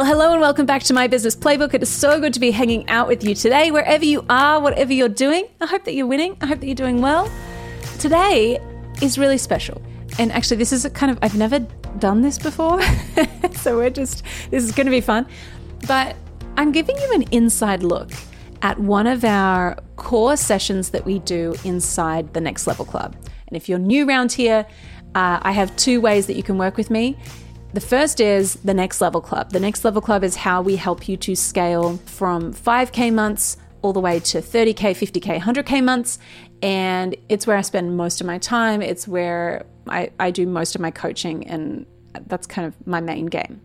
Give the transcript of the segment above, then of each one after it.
Well, hello and welcome back to my business playbook. It is so good to be hanging out with you today, wherever you are, whatever you're doing. I hope that you're winning. I hope that you're doing well. Today is really special. And actually, this is kind of, I've never done this before. so we're just, this is going to be fun. But I'm giving you an inside look at one of our core sessions that we do inside the Next Level Club. And if you're new around here, uh, I have two ways that you can work with me. The first is the Next Level Club. The Next Level Club is how we help you to scale from 5K months all the way to 30K, 50K, 100K months. And it's where I spend most of my time. It's where I, I do most of my coaching, and that's kind of my main game.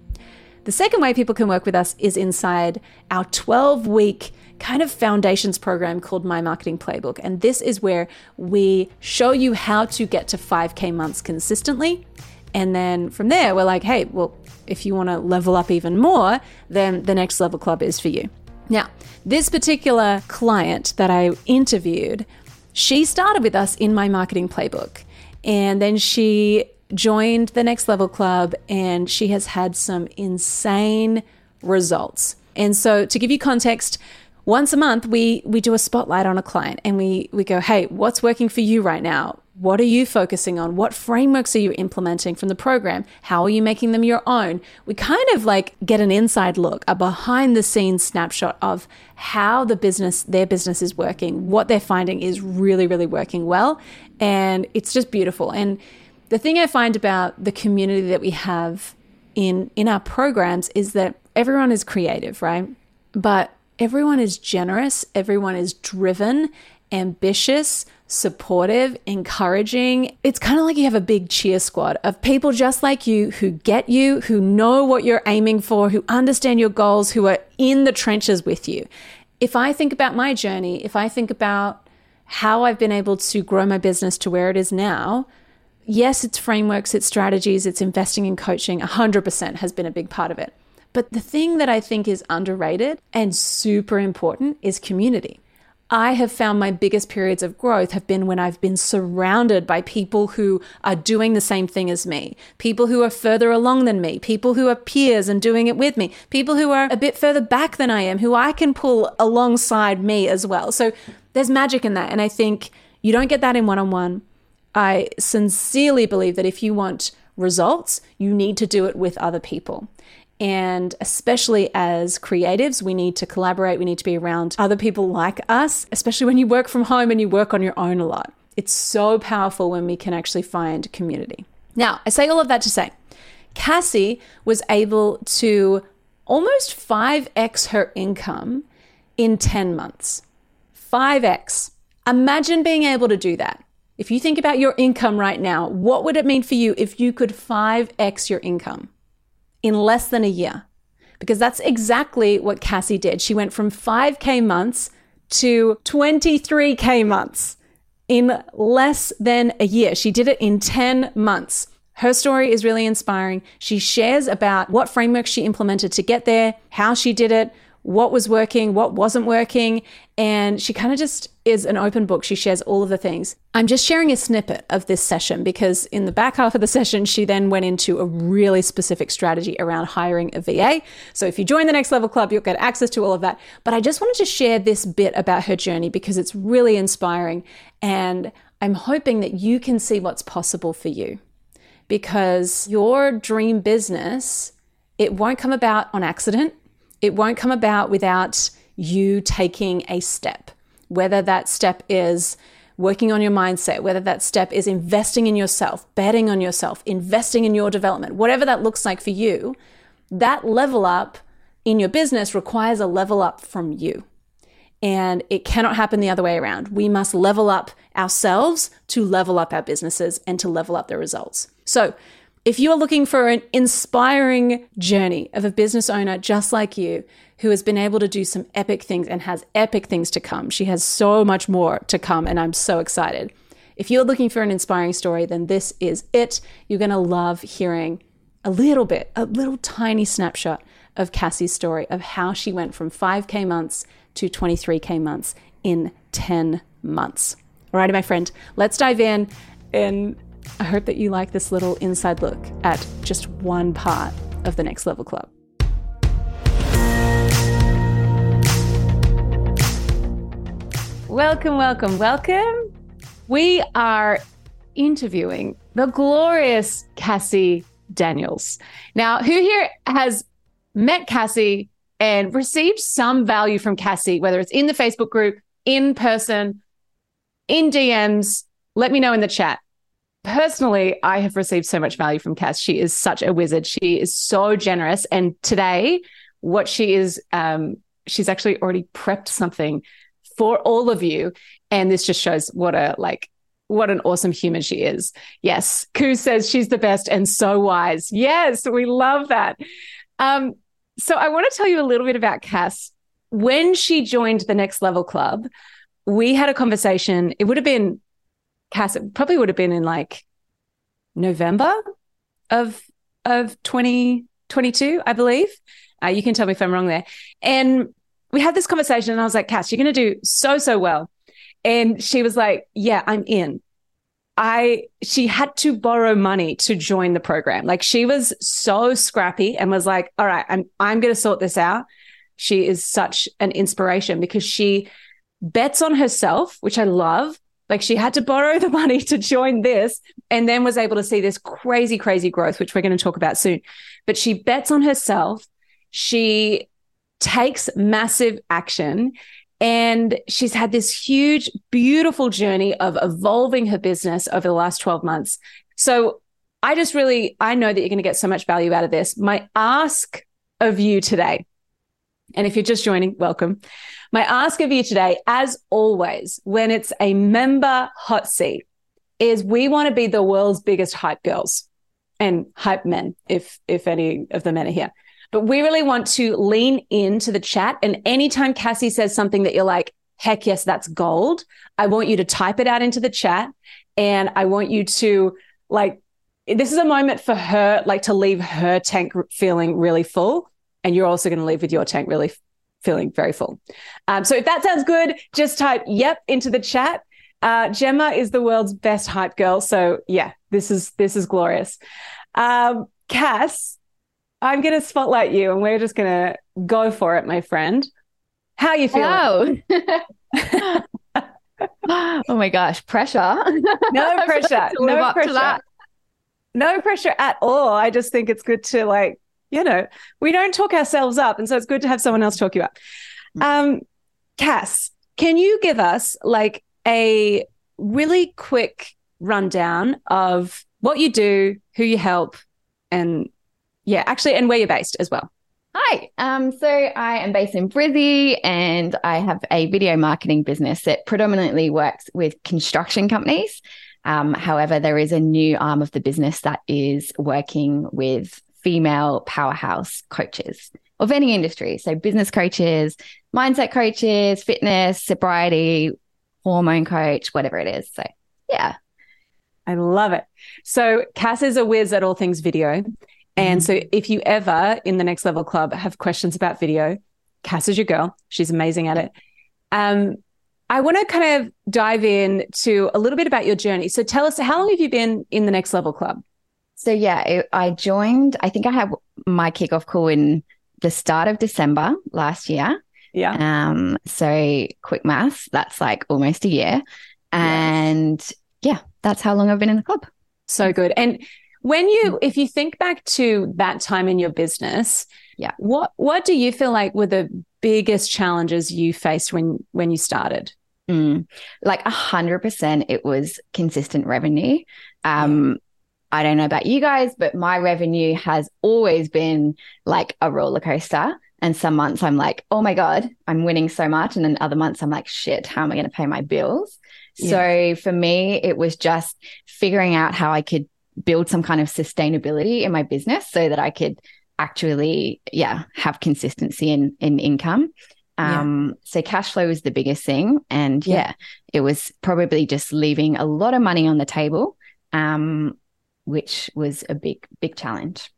The second way people can work with us is inside our 12 week kind of foundations program called My Marketing Playbook. And this is where we show you how to get to 5K months consistently and then from there, we're like, hey, well, if you want to level up even more, then the next level club is for you. Now, this particular client that I interviewed, she started with us in my marketing playbook. And then she joined the next level club and she has had some insane results. And so to give you context, once a month we we do a spotlight on a client and we we go, "Hey, what's working for you right now? What are you focusing on? What frameworks are you implementing from the program? How are you making them your own? We kind of like get an inside look, a behind the scenes snapshot of how the business, their business is working, what they're finding is really, really working well. And it's just beautiful. And the thing I find about the community that we have in, in our programs is that everyone is creative, right? But everyone is generous, everyone is driven, ambitious, supportive, encouraging. It's kind of like you have a big cheer squad of people just like you who get you, who know what you're aiming for, who understand your goals, who are in the trenches with you. If I think about my journey, if I think about how I've been able to grow my business to where it is now, yes, it's frameworks, it's strategies, it's investing in coaching, 100% has been a big part of it. But the thing that I think is underrated and super important is community. I have found my biggest periods of growth have been when I've been surrounded by people who are doing the same thing as me, people who are further along than me, people who are peers and doing it with me, people who are a bit further back than I am, who I can pull alongside me as well. So there's magic in that. And I think you don't get that in one on one. I sincerely believe that if you want results, you need to do it with other people. And especially as creatives, we need to collaborate. We need to be around other people like us, especially when you work from home and you work on your own a lot. It's so powerful when we can actually find community. Now, I say all of that to say, Cassie was able to almost 5x her income in 10 months. 5x. Imagine being able to do that. If you think about your income right now, what would it mean for you if you could 5x your income? In less than a year. Because that's exactly what Cassie did. She went from 5K months to 23K months in less than a year. She did it in 10 months. Her story is really inspiring. She shares about what framework she implemented to get there, how she did it, what was working, what wasn't working. And she kind of just is an open book. She shares all of the things. I'm just sharing a snippet of this session because in the back half of the session, she then went into a really specific strategy around hiring a VA. So if you join the Next Level Club, you'll get access to all of that. But I just wanted to share this bit about her journey because it's really inspiring. And I'm hoping that you can see what's possible for you because your dream business, it won't come about on accident it won't come about without you taking a step, whether that step is working on your mindset, whether that step is investing in yourself, betting on yourself, investing in your development, whatever that looks like for you, that level up in your business requires a level up from you. And it cannot happen the other way around. We must level up ourselves to level up our businesses and to level up the results. So, If you are looking for an inspiring journey of a business owner just like you, who has been able to do some epic things and has epic things to come, she has so much more to come, and I'm so excited. If you're looking for an inspiring story, then this is it. You're going to love hearing a little bit, a little tiny snapshot of Cassie's story of how she went from 5K months to 23K months in 10 months. All righty, my friend, let's dive in and I hope that you like this little inside look at just one part of the Next Level Club. Welcome, welcome, welcome. We are interviewing the glorious Cassie Daniels. Now, who here has met Cassie and received some value from Cassie, whether it's in the Facebook group, in person, in DMs? Let me know in the chat personally, I have received so much value from Cass. She is such a wizard. She is so generous. And today, what she is, um, she's actually already prepped something for all of you. And this just shows what a like what an awesome human she is. Yes, Koo says she's the best and so wise. Yes, we love that. Um, so I want to tell you a little bit about Cass. When she joined the Next Level Club, we had a conversation. It would have been Cass, it probably would have been in like November of of 2022, I believe. Uh, you can tell me if I'm wrong there. And we had this conversation, and I was like, Cass, you're going to do so so well. And she was like, Yeah, I'm in. I she had to borrow money to join the program. Like she was so scrappy and was like, "All right, I'm I'm going to sort this out." She is such an inspiration because she bets on herself, which I love, like she had to borrow the money to join this and then was able to see this crazy, crazy growth, which we're going to talk about soon. But she bets on herself. She takes massive action and she's had this huge, beautiful journey of evolving her business over the last 12 months. So I just really, I know that you're going to get so much value out of this. My ask of you today, and if you're just joining, welcome. My ask of you today, as always, when it's a member hot seat, is we want to be the world's biggest hype girls and hype men, if if any of the men are here. But we really want to lean into the chat. And anytime Cassie says something that you're like, heck yes, that's gold, I want you to type it out into the chat. And I want you to like, this is a moment for her, like to leave her tank feeling really full. And you're also going to leave with your tank really feeling very full. Um, so if that sounds good, just type yep into the chat. Uh, Gemma is the world's best hype girl. So yeah, this is this is glorious. Um, Cass, I'm going to spotlight you, and we're just going to go for it, my friend. How are you feeling? Oh, oh my gosh, pressure. No pressure. no pressure. No pressure at all. I just think it's good to like you know, we don't talk ourselves up. And so it's good to have someone else talk you up. Mm. Um, Cass, can you give us like a really quick rundown of what you do, who you help, and yeah, actually, and where you're based as well? Hi. Um, so I am based in Brizzy and I have a video marketing business that predominantly works with construction companies. Um, however, there is a new arm of the business that is working with female powerhouse coaches of any industry. So, business coaches, mindset coaches, fitness, sobriety, hormone coach, whatever it is. So, yeah. I love it. So, Cass is a whiz at all things video. And mm-hmm. so, if you ever in the Next Level Club have questions about video, Cass is your girl. She's amazing at it. Um, I want to kind of dive in to a little bit about your journey. So, tell us, how long have you been in the Next Level Club? So yeah, it, I joined. I think I had my kickoff call in the start of December last year. Yeah. Um. So quick maths. That's like almost a year, and yes. yeah, that's how long I've been in the club. So good. And when you, mm. if you think back to that time in your business, yeah, what what do you feel like were the biggest challenges you faced when when you started? Mm, like a hundred percent, it was consistent revenue. Um, I don't know about you guys, but my revenue has always been like a roller coaster. And some months I'm like, oh my God, I'm winning so much. And then other months I'm like, shit, how am I going to pay my bills? Yeah. So for me, it was just figuring out how I could build some kind of sustainability in my business so that I could actually, yeah, have consistency in in income. Um, yeah. so cash flow was the biggest thing. And yeah. yeah. it was probably just leaving a lot of money on the table, um, which was a big, big challenge.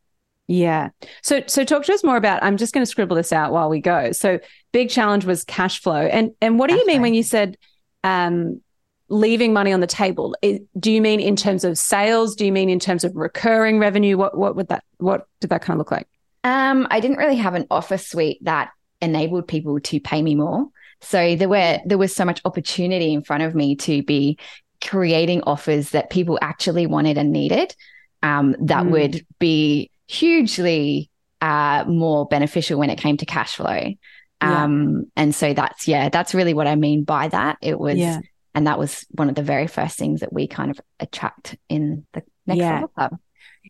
Yeah. So so talk to us more about I'm just going to scribble this out while we go. So big challenge was cash flow. And and what do you mean when you said um leaving money on the table? do you mean in terms of sales? Do you mean in terms of recurring revenue? What what would that what did that kind of look like? Um I didn't really have an offer suite that enabled people to pay me more. So there were there was so much opportunity in front of me to be creating offers that people actually wanted and needed um, that mm. would be hugely uh, more beneficial when it came to cash flow. Um, yeah. And so that's, yeah, that's really what I mean by that. It was, yeah. and that was one of the very first things that we kind of attract in the next yeah. level club.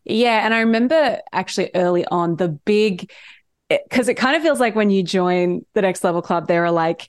Yeah. And I remember actually early on the big, because it, it kind of feels like when you join the next level club, there are like,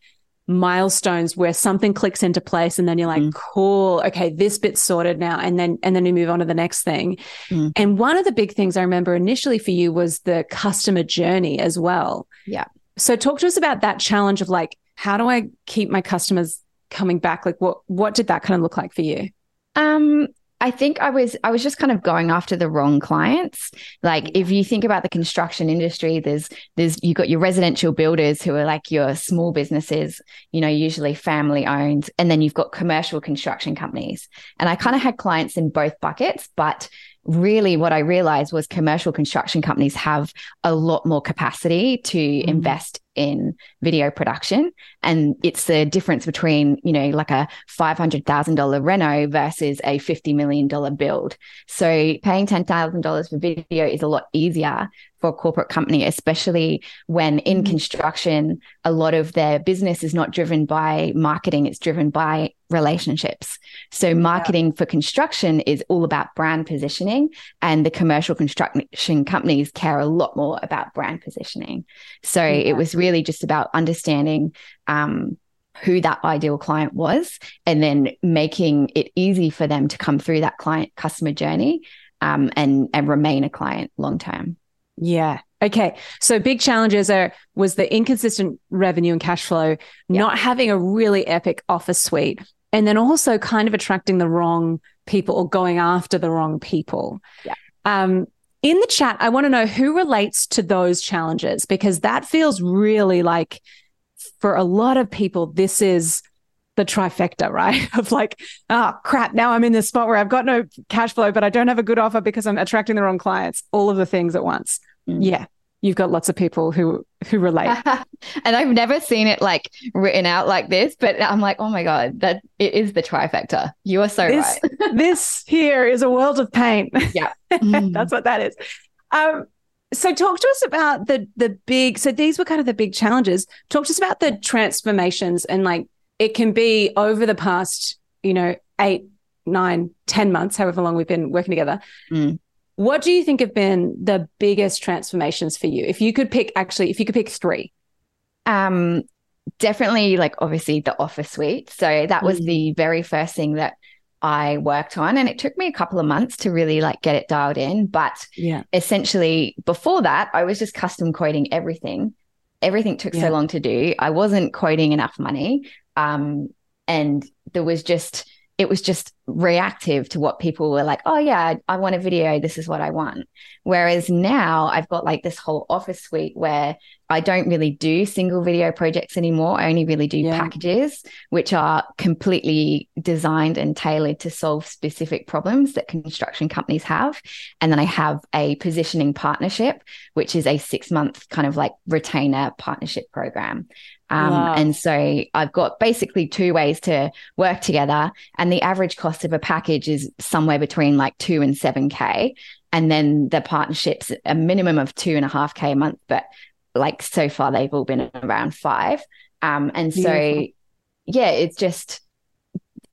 milestones where something clicks into place and then you're like mm. cool okay this bit's sorted now. And then and then we move on to the next thing. Mm. and one of the big things i remember initially for you was the customer journey as well. Yeah. So talk to us about that challenge of like how do i keep my customers coming back? Like what what did that kind of look like for you? Um I think I was I was just kind of going after the wrong clients. Like if you think about the construction industry, there's there's you've got your residential builders who are like your small businesses, you know, usually family owned, and then you've got commercial construction companies. And I kind of had clients in both buckets, but really what I realized was commercial construction companies have a lot more capacity to mm. invest in video production. And it's the difference between, you know, like a $500,000 reno versus a $50 million build. So paying $10,000 for video is a lot easier for a corporate company, especially when in mm-hmm. construction, a lot of their business is not driven by marketing, it's driven by relationships. So, marketing yeah. for construction is all about brand positioning, and the commercial construction companies care a lot more about brand positioning. So, yeah. it was really just about understanding. Um, who that ideal client was, and then making it easy for them to come through that client customer journey um, and and remain a client long term. Yeah. Okay. So big challenges are was the inconsistent revenue and cash flow, yeah. not having a really epic offer suite, and then also kind of attracting the wrong people or going after the wrong people. Yeah. Um, in the chat, I want to know who relates to those challenges because that feels really like for a lot of people, this is the trifecta, right? of like, oh crap, now I'm in this spot where I've got no cash flow, but I don't have a good offer because I'm attracting the wrong clients, all of the things at once. Mm. Yeah. You've got lots of people who who relate. and I've never seen it like written out like this, but I'm like, oh my God, that it is the trifecta. You are so this, right. this here is a world of pain. Yeah. Mm. That's what that is. Um, so talk to us about the the big so these were kind of the big challenges talk to us about the transformations and like it can be over the past you know eight nine ten months however long we've been working together mm. What do you think have been the biggest transformations for you? If you could pick, actually, if you could pick three. Um, definitely, like obviously the offer suite. So that was mm. the very first thing that I worked on, and it took me a couple of months to really like get it dialed in. But yeah, essentially before that, I was just custom quoting everything. Everything took yeah. so long to do. I wasn't quoting enough money, um, and there was just it was just reactive to what people were like, oh, yeah, I want a video. This is what I want. Whereas now I've got like this whole offer suite where I don't really do single video projects anymore. I only really do yeah. packages, which are completely designed and tailored to solve specific problems that construction companies have. And then I have a positioning partnership, which is a six month kind of like retainer partnership program. Um, wow. And so I've got basically two ways to work together. And the average cost of a package is somewhere between like two and 7K. And then the partnerships, a minimum of two and a half K a month. But like so far, they've all been around five. Um, and Beautiful. so, yeah, it's just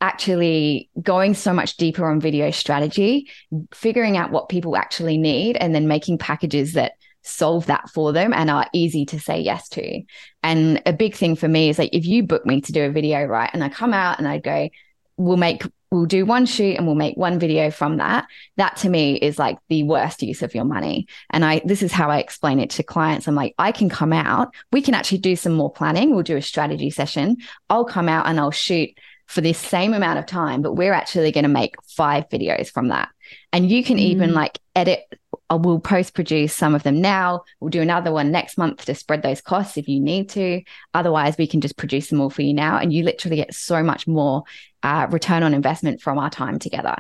actually going so much deeper on video strategy, figuring out what people actually need, and then making packages that solve that for them and are easy to say yes to. And a big thing for me is like if you book me to do a video, right? And I come out and I go, we'll make we'll do one shoot and we'll make one video from that. That to me is like the worst use of your money. And I, this is how I explain it to clients. I'm like, I can come out, we can actually do some more planning. We'll do a strategy session. I'll come out and I'll shoot for this same amount of time, but we're actually going to make five videos from that. And you can mm. even like edit uh, we'll post produce some of them now. We'll do another one next month to spread those costs if you need to. Otherwise, we can just produce them all for you now. And you literally get so much more uh, return on investment from our time together.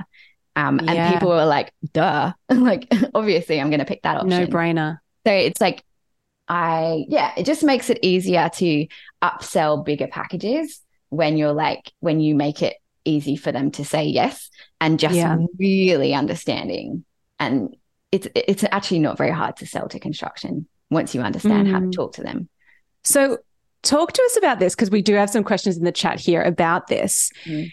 Um, yeah. And people were like, duh, like, obviously, I'm going to pick that option. No brainer. So it's like, I, yeah, it just makes it easier to upsell bigger packages when you're like, when you make it easy for them to say yes and just yeah. really understanding and it's it's actually not very hard to sell to construction once you understand mm. how to mm. talk to them. So talk to us about this because we do have some questions in the chat here about this. Mm.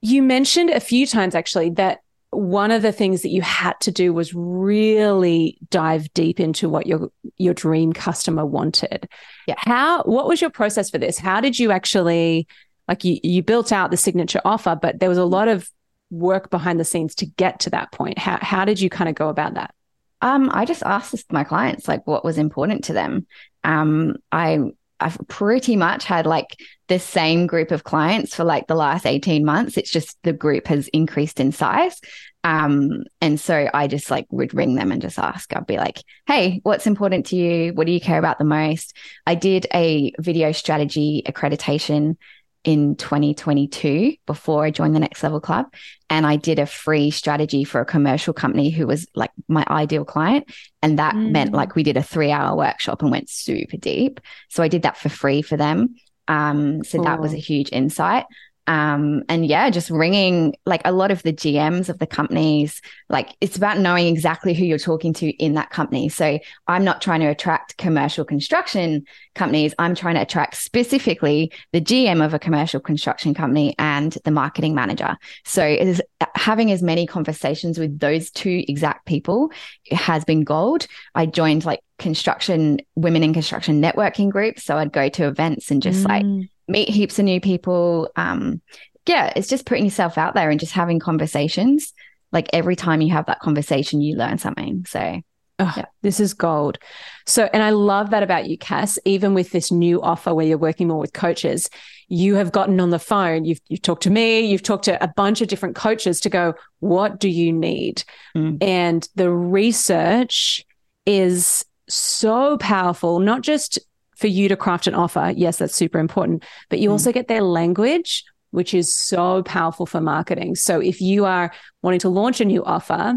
You mentioned a few times actually that one of the things that you had to do was really dive deep into what your your dream customer wanted. Yeah. How what was your process for this? How did you actually like you you built out the signature offer, but there was a lot of work behind the scenes to get to that point? How how did you kind of go about that? Um, I just asked my clients like what was important to them. Um, I I've pretty much had like the same group of clients for like the last 18 months. It's just the group has increased in size. Um, and so I just like would ring them and just ask, I'd be like, hey, what's important to you? What do you care about the most? I did a video strategy accreditation in 2022 before I joined the Next Level Club. And I did a free strategy for a commercial company who was like my ideal client. And that mm. meant like we did a three hour workshop and went super deep. So I did that for free for them. Um, so cool. that was a huge insight. Um, and yeah, just ringing like a lot of the GMs of the companies. Like it's about knowing exactly who you're talking to in that company. So I'm not trying to attract commercial construction companies. I'm trying to attract specifically the GM of a commercial construction company and the marketing manager. So having as many conversations with those two exact people has been gold. I joined like construction women in construction networking groups. So I'd go to events and just mm. like meet heaps of new people. Um, yeah, it's just putting yourself out there and just having conversations. Like every time you have that conversation, you learn something. So, oh, yeah. this is gold. So, and I love that about you, Cass. Even with this new offer where you're working more with coaches, you have gotten on the phone. You've you've talked to me. You've talked to a bunch of different coaches to go. What do you need? Mm. And the research is so powerful. Not just for you to craft an offer, yes, that's super important, but you mm. also get their language, which is so powerful for marketing. So if you are wanting to launch a new offer,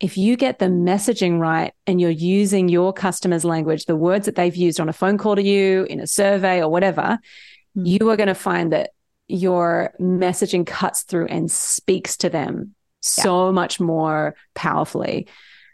if you get the messaging right and you're using your customer's language, the words that they've used on a phone call to you, in a survey or whatever, mm. you are going to find that your messaging cuts through and speaks to them so much more powerfully.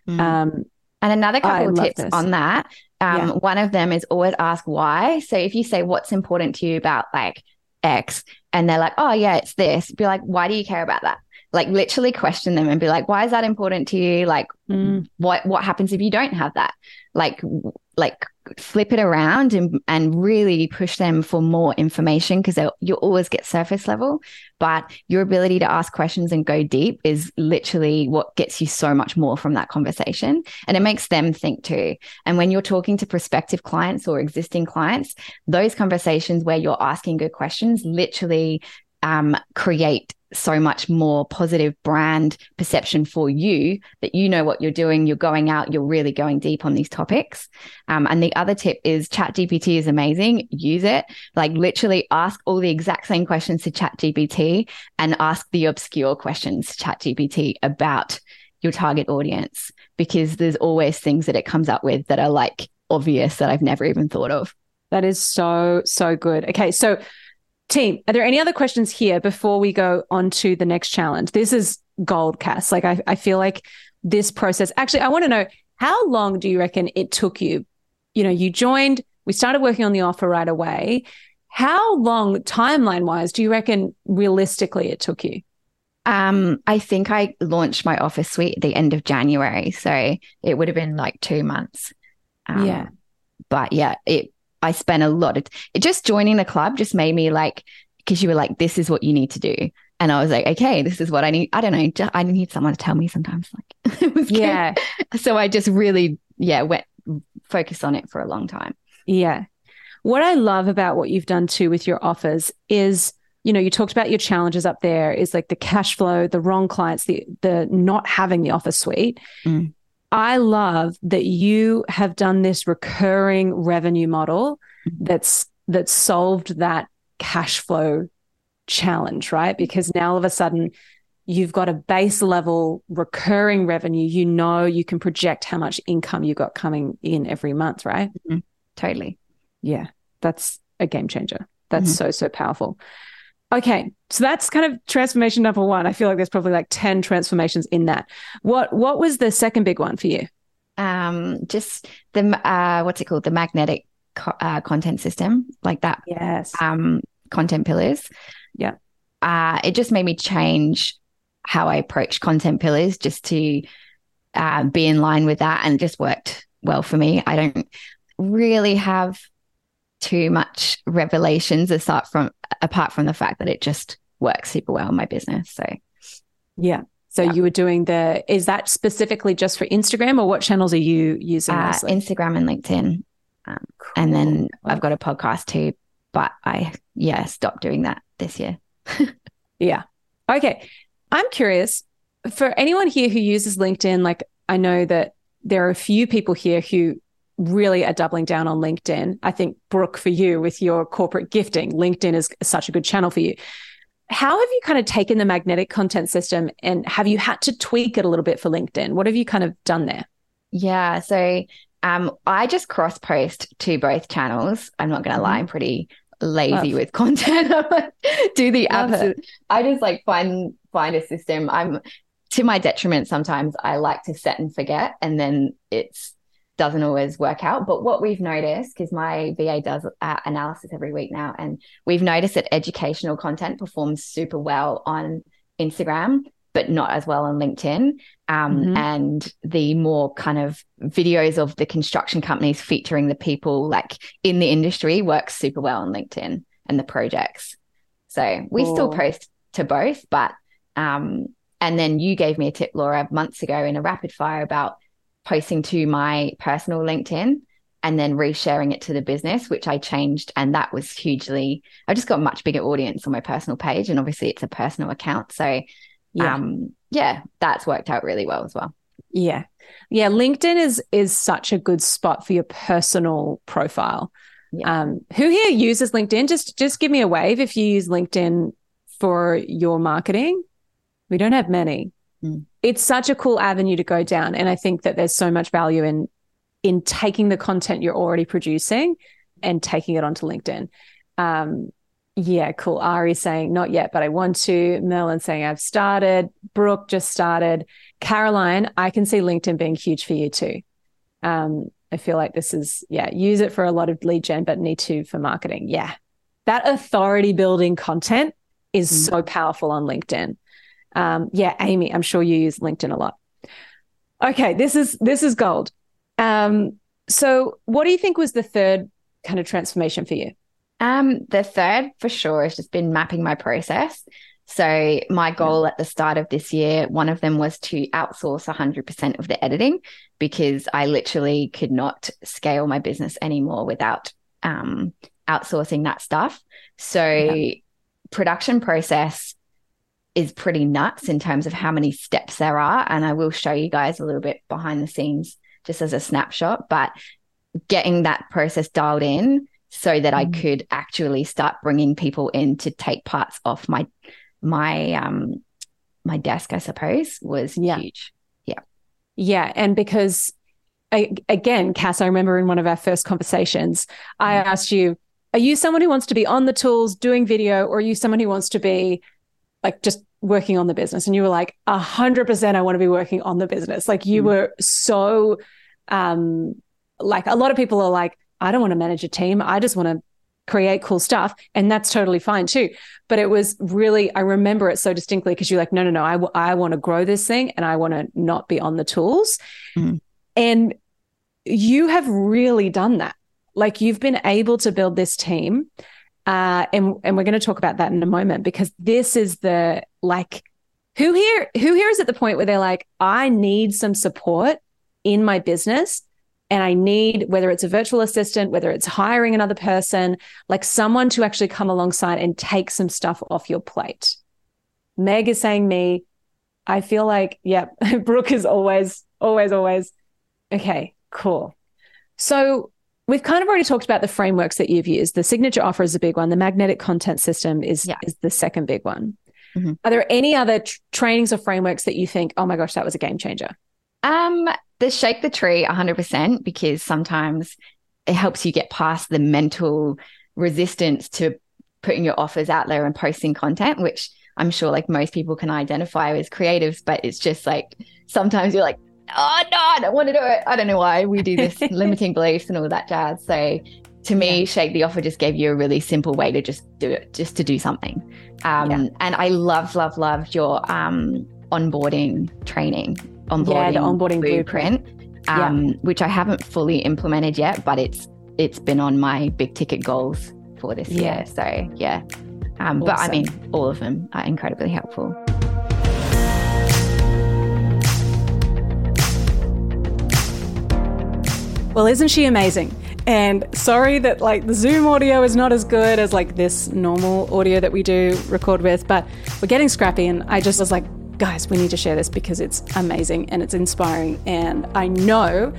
Mm. Um, and another couple of tips this. on that um, yeah. One of them is always ask why. So if you say what's important to you about like X, and they're like, oh yeah, it's this, be like, why do you care about that? Like literally question them and be like, why is that important to you? Like, mm. what what happens if you don't have that? Like, like flip it around and, and really push them for more information because you'll always get surface level, but your ability to ask questions and go deep is literally what gets you so much more from that conversation. And it makes them think too. And when you're talking to prospective clients or existing clients, those conversations where you're asking good questions literally um, create so much more positive brand perception for you that you know what you're doing, you're going out, you're really going deep on these topics. Um, and the other tip is ChatGPT is amazing. Use it. Like literally ask all the exact same questions to ChatGPT and ask the obscure questions to ChatGPT about your target audience because there's always things that it comes up with that are like obvious that I've never even thought of. That is so, so good. Okay. So Team, are there any other questions here before we go on to the next challenge? This is gold, Cass. Like, I, I feel like this process, actually, I want to know how long do you reckon it took you? You know, you joined, we started working on the offer right away. How long, timeline wise, do you reckon realistically it took you? Um, I think I launched my offer suite at the end of January. So it would have been like two months. Um, yeah. But yeah, it I spent a lot of it just joining the club just made me like because you were like this is what you need to do and I was like, okay, this is what I need. I don't know. Just, I need someone to tell me sometimes. Like, it was yeah. So I just really, yeah, went focused on it for a long time. Yeah. What I love about what you've done too with your offers is, you know, you talked about your challenges up there is like the cash flow, the wrong clients, the the not having the offer suite. Mm. I love that you have done this recurring revenue model Mm-hmm. that's that's solved that cash flow challenge, right? Because now all of a sudden you've got a base level recurring revenue. You know you can project how much income you got coming in every month, right? Totally. Yeah. That's a game changer. That's Mhm. so, so powerful. Okay. So that's kind of transformation number one. I feel like there's probably like 10 transformations in that. What what was the second big one for you? Um, just the uh, what's it called? The magnetic co- uh, content system, like that. Yes. Um, content pillars. Yeah. Uh, it just made me change how I approach content pillars, just to uh, be in line with that, and it just worked well for me. I don't really have too much revelations aside from apart from the fact that it just works super well in my business. So Yeah. So Yeah. you were doing the is that specifically just for Instagram or what channels are you using? uh. Instagram and LinkedIn. And then I've got a podcast too, but I yeah stopped doing that this year. Yeah. Okay. I'm curious for anyone here who uses LinkedIn, like I know that there are a few people here who really are doubling down on LinkedIn. I think, Brooke, for you with your corporate gifting, LinkedIn is such a good channel for you. How have you kind of taken the magnetic content system and have you had to tweak it a little bit for LinkedIn? What have you kind of done there? Yeah, so um, I just cross post to both channels. I'm not gonna lie, I'm pretty lazy Love. with content. Do the app. I just like find find a system. I'm to my detriment sometimes. I like to set and forget, and then it's doesn't always work out. But what we've noticed, because my VA does uh, analysis every week now, and we've noticed that educational content performs super well on Instagram, but not as well on LinkedIn. Um, Mhm. And the more kind of videos of the construction companies featuring the people like in the industry works super well on LinkedIn and the projects. So we still post to both, but um, and then you gave me a tip, Laura, months ago in a rapid fire about posting to my personal LinkedIn and then resharing it to the business, which I changed. And that was hugely, I just got a much bigger audience on my personal page. And obviously it's a personal account. So Yeah. um, yeah, that's worked out really well as well. Yeah. Yeah. LinkedIn is is such a good spot for your personal profile. Yeah. Um, who here uses LinkedIn? Just just give me a wave if you use LinkedIn for your marketing. We don't have many. Mm. It's such a cool avenue to go down. And I think that there's so much value in in taking the content you're already producing and taking it onto LinkedIn. Um, yeah, cool. Ari saying not yet, but I want to. Merlin saying I've started. Brooke just started. Caroline, I can see LinkedIn being huge for you too. Um, I feel like this is yeah, use it for a lot of lead gen, but need to for marketing. Yeah, that authority building content is Mm. so powerful on LinkedIn. Um, yeah, Amy, I'm sure you use LinkedIn a lot. Okay, this is this is gold. Um, so, what do you think was the third kind of transformation for you? Um, the third for sure has just been mapping my process. So my goal at the start of this year, one of them was to outsource 100% of the editing because I literally could not scale my business anymore without um, outsourcing that stuff. So Yeah. production process is pretty nuts in terms of how many steps there are, and I will show you guys a little bit behind the scenes just as a snapshot. But getting that process dialed in so that I Mm. could actually start bringing people in to take parts off my my um my desk, I suppose, was Yeah. huge. Yeah, Yeah. and because I, again, Cass, I remember in one of our first conversations, I Mm. asked you, "Are you someone who wants to be on the tools doing video, or are you someone who wants to be like just working on the business?" And you were like, "A hundred percent, I want to be working on the business." Like you Mm. were so, um, like a lot of people are like, "I don't want to manage a team. I just want to." create cool stuff and that's totally fine too but it was really i remember it so distinctly because you're like no no no i, w- I want to grow this thing and i want to not be on the tools Mhm. and you have really done that like you've been able to build this team Uh, and and we're going to talk about that in a moment because this is the like who here who here is at the point where they're like I need some support in my business and I need whether it's a virtual assistant, whether it's hiring another person, like someone to actually come alongside and take some stuff off your plate. Meg is saying me, I feel like, yep, Brooke is always, always, always. Okay, cool. So we've kind of already talked about the frameworks that you've used. The signature offer is a big one. The magnetic content system is, yeah. is the second big one. Mm-hmm. Are there any other tr- trainings or frameworks that you think, oh my gosh, that was a game changer? Um, the shake the tree 100% because sometimes it helps you get past the mental resistance to putting your offers out there and posting content, which I'm sure like most people can identify as creatives, but it's just like sometimes you're like, oh no, I don't want to do it. I don't know why we do this limiting beliefs and all that jazz. So to me, yeah. Shake the Offer just gave you a really simple way to just do it, just to do something. Um, yeah. And I love, love, loved your um, onboarding training, onboarding, yeah, the onboarding blueprint, blueprint um, yeah. which I haven't fully implemented yet, but it's it's been on my big ticket goals for this year. So yeah, um, awesome. but I mean, all of them are incredibly helpful. Well, isn't she amazing? And sorry that like the Zoom audio is not as good as like this normal audio that we do record with, but we're getting scrappy and I just was like, guys, we need to share this because it's amazing and it's inspiring. And I know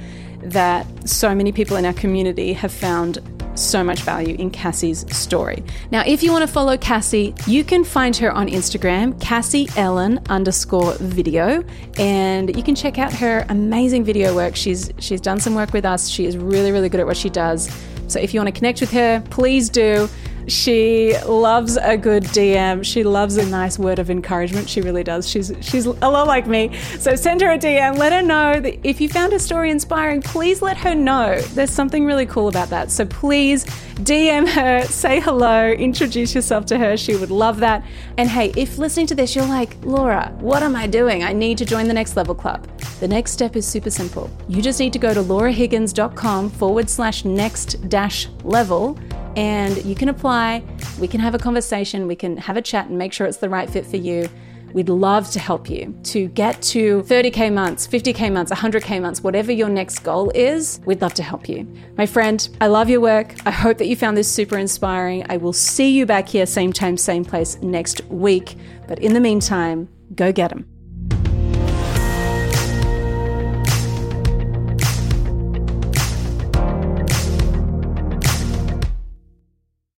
that so many people in our community have found so much value in Cassie's story. Now, if you want to follow Cassie, you can find her on Instagram, Cassie Ellen underscore video, and you can check out her amazing video work. She's she's done some work with us. She is really, really good at what she does. So if you want to connect with her, please do. She loves a good DM. She loves a nice word of encouragement. She really does. She's she's a lot like me. So send her a DM. Let her know that if you found a story inspiring, please let her know. There's something really cool about that. So please DM her, say hello, introduce yourself to her. She would love that. And hey, if listening to this, you're like, Laura, what am I doing? I need to join the Next Level Club. The next step is super simple. You just need to go to laurahiggins.com forward slash next dash level and you can apply. We can have a conversation, we can have a chat and make sure it's the right fit for you. We'd love to help you to get to 30K months, 50K months, 100K months, whatever your next goal is. We'd love to help you. My friend, I love your work. I hope that you found this super inspiring. I will see you back here, same time, same place next week. But in the meantime, go get them.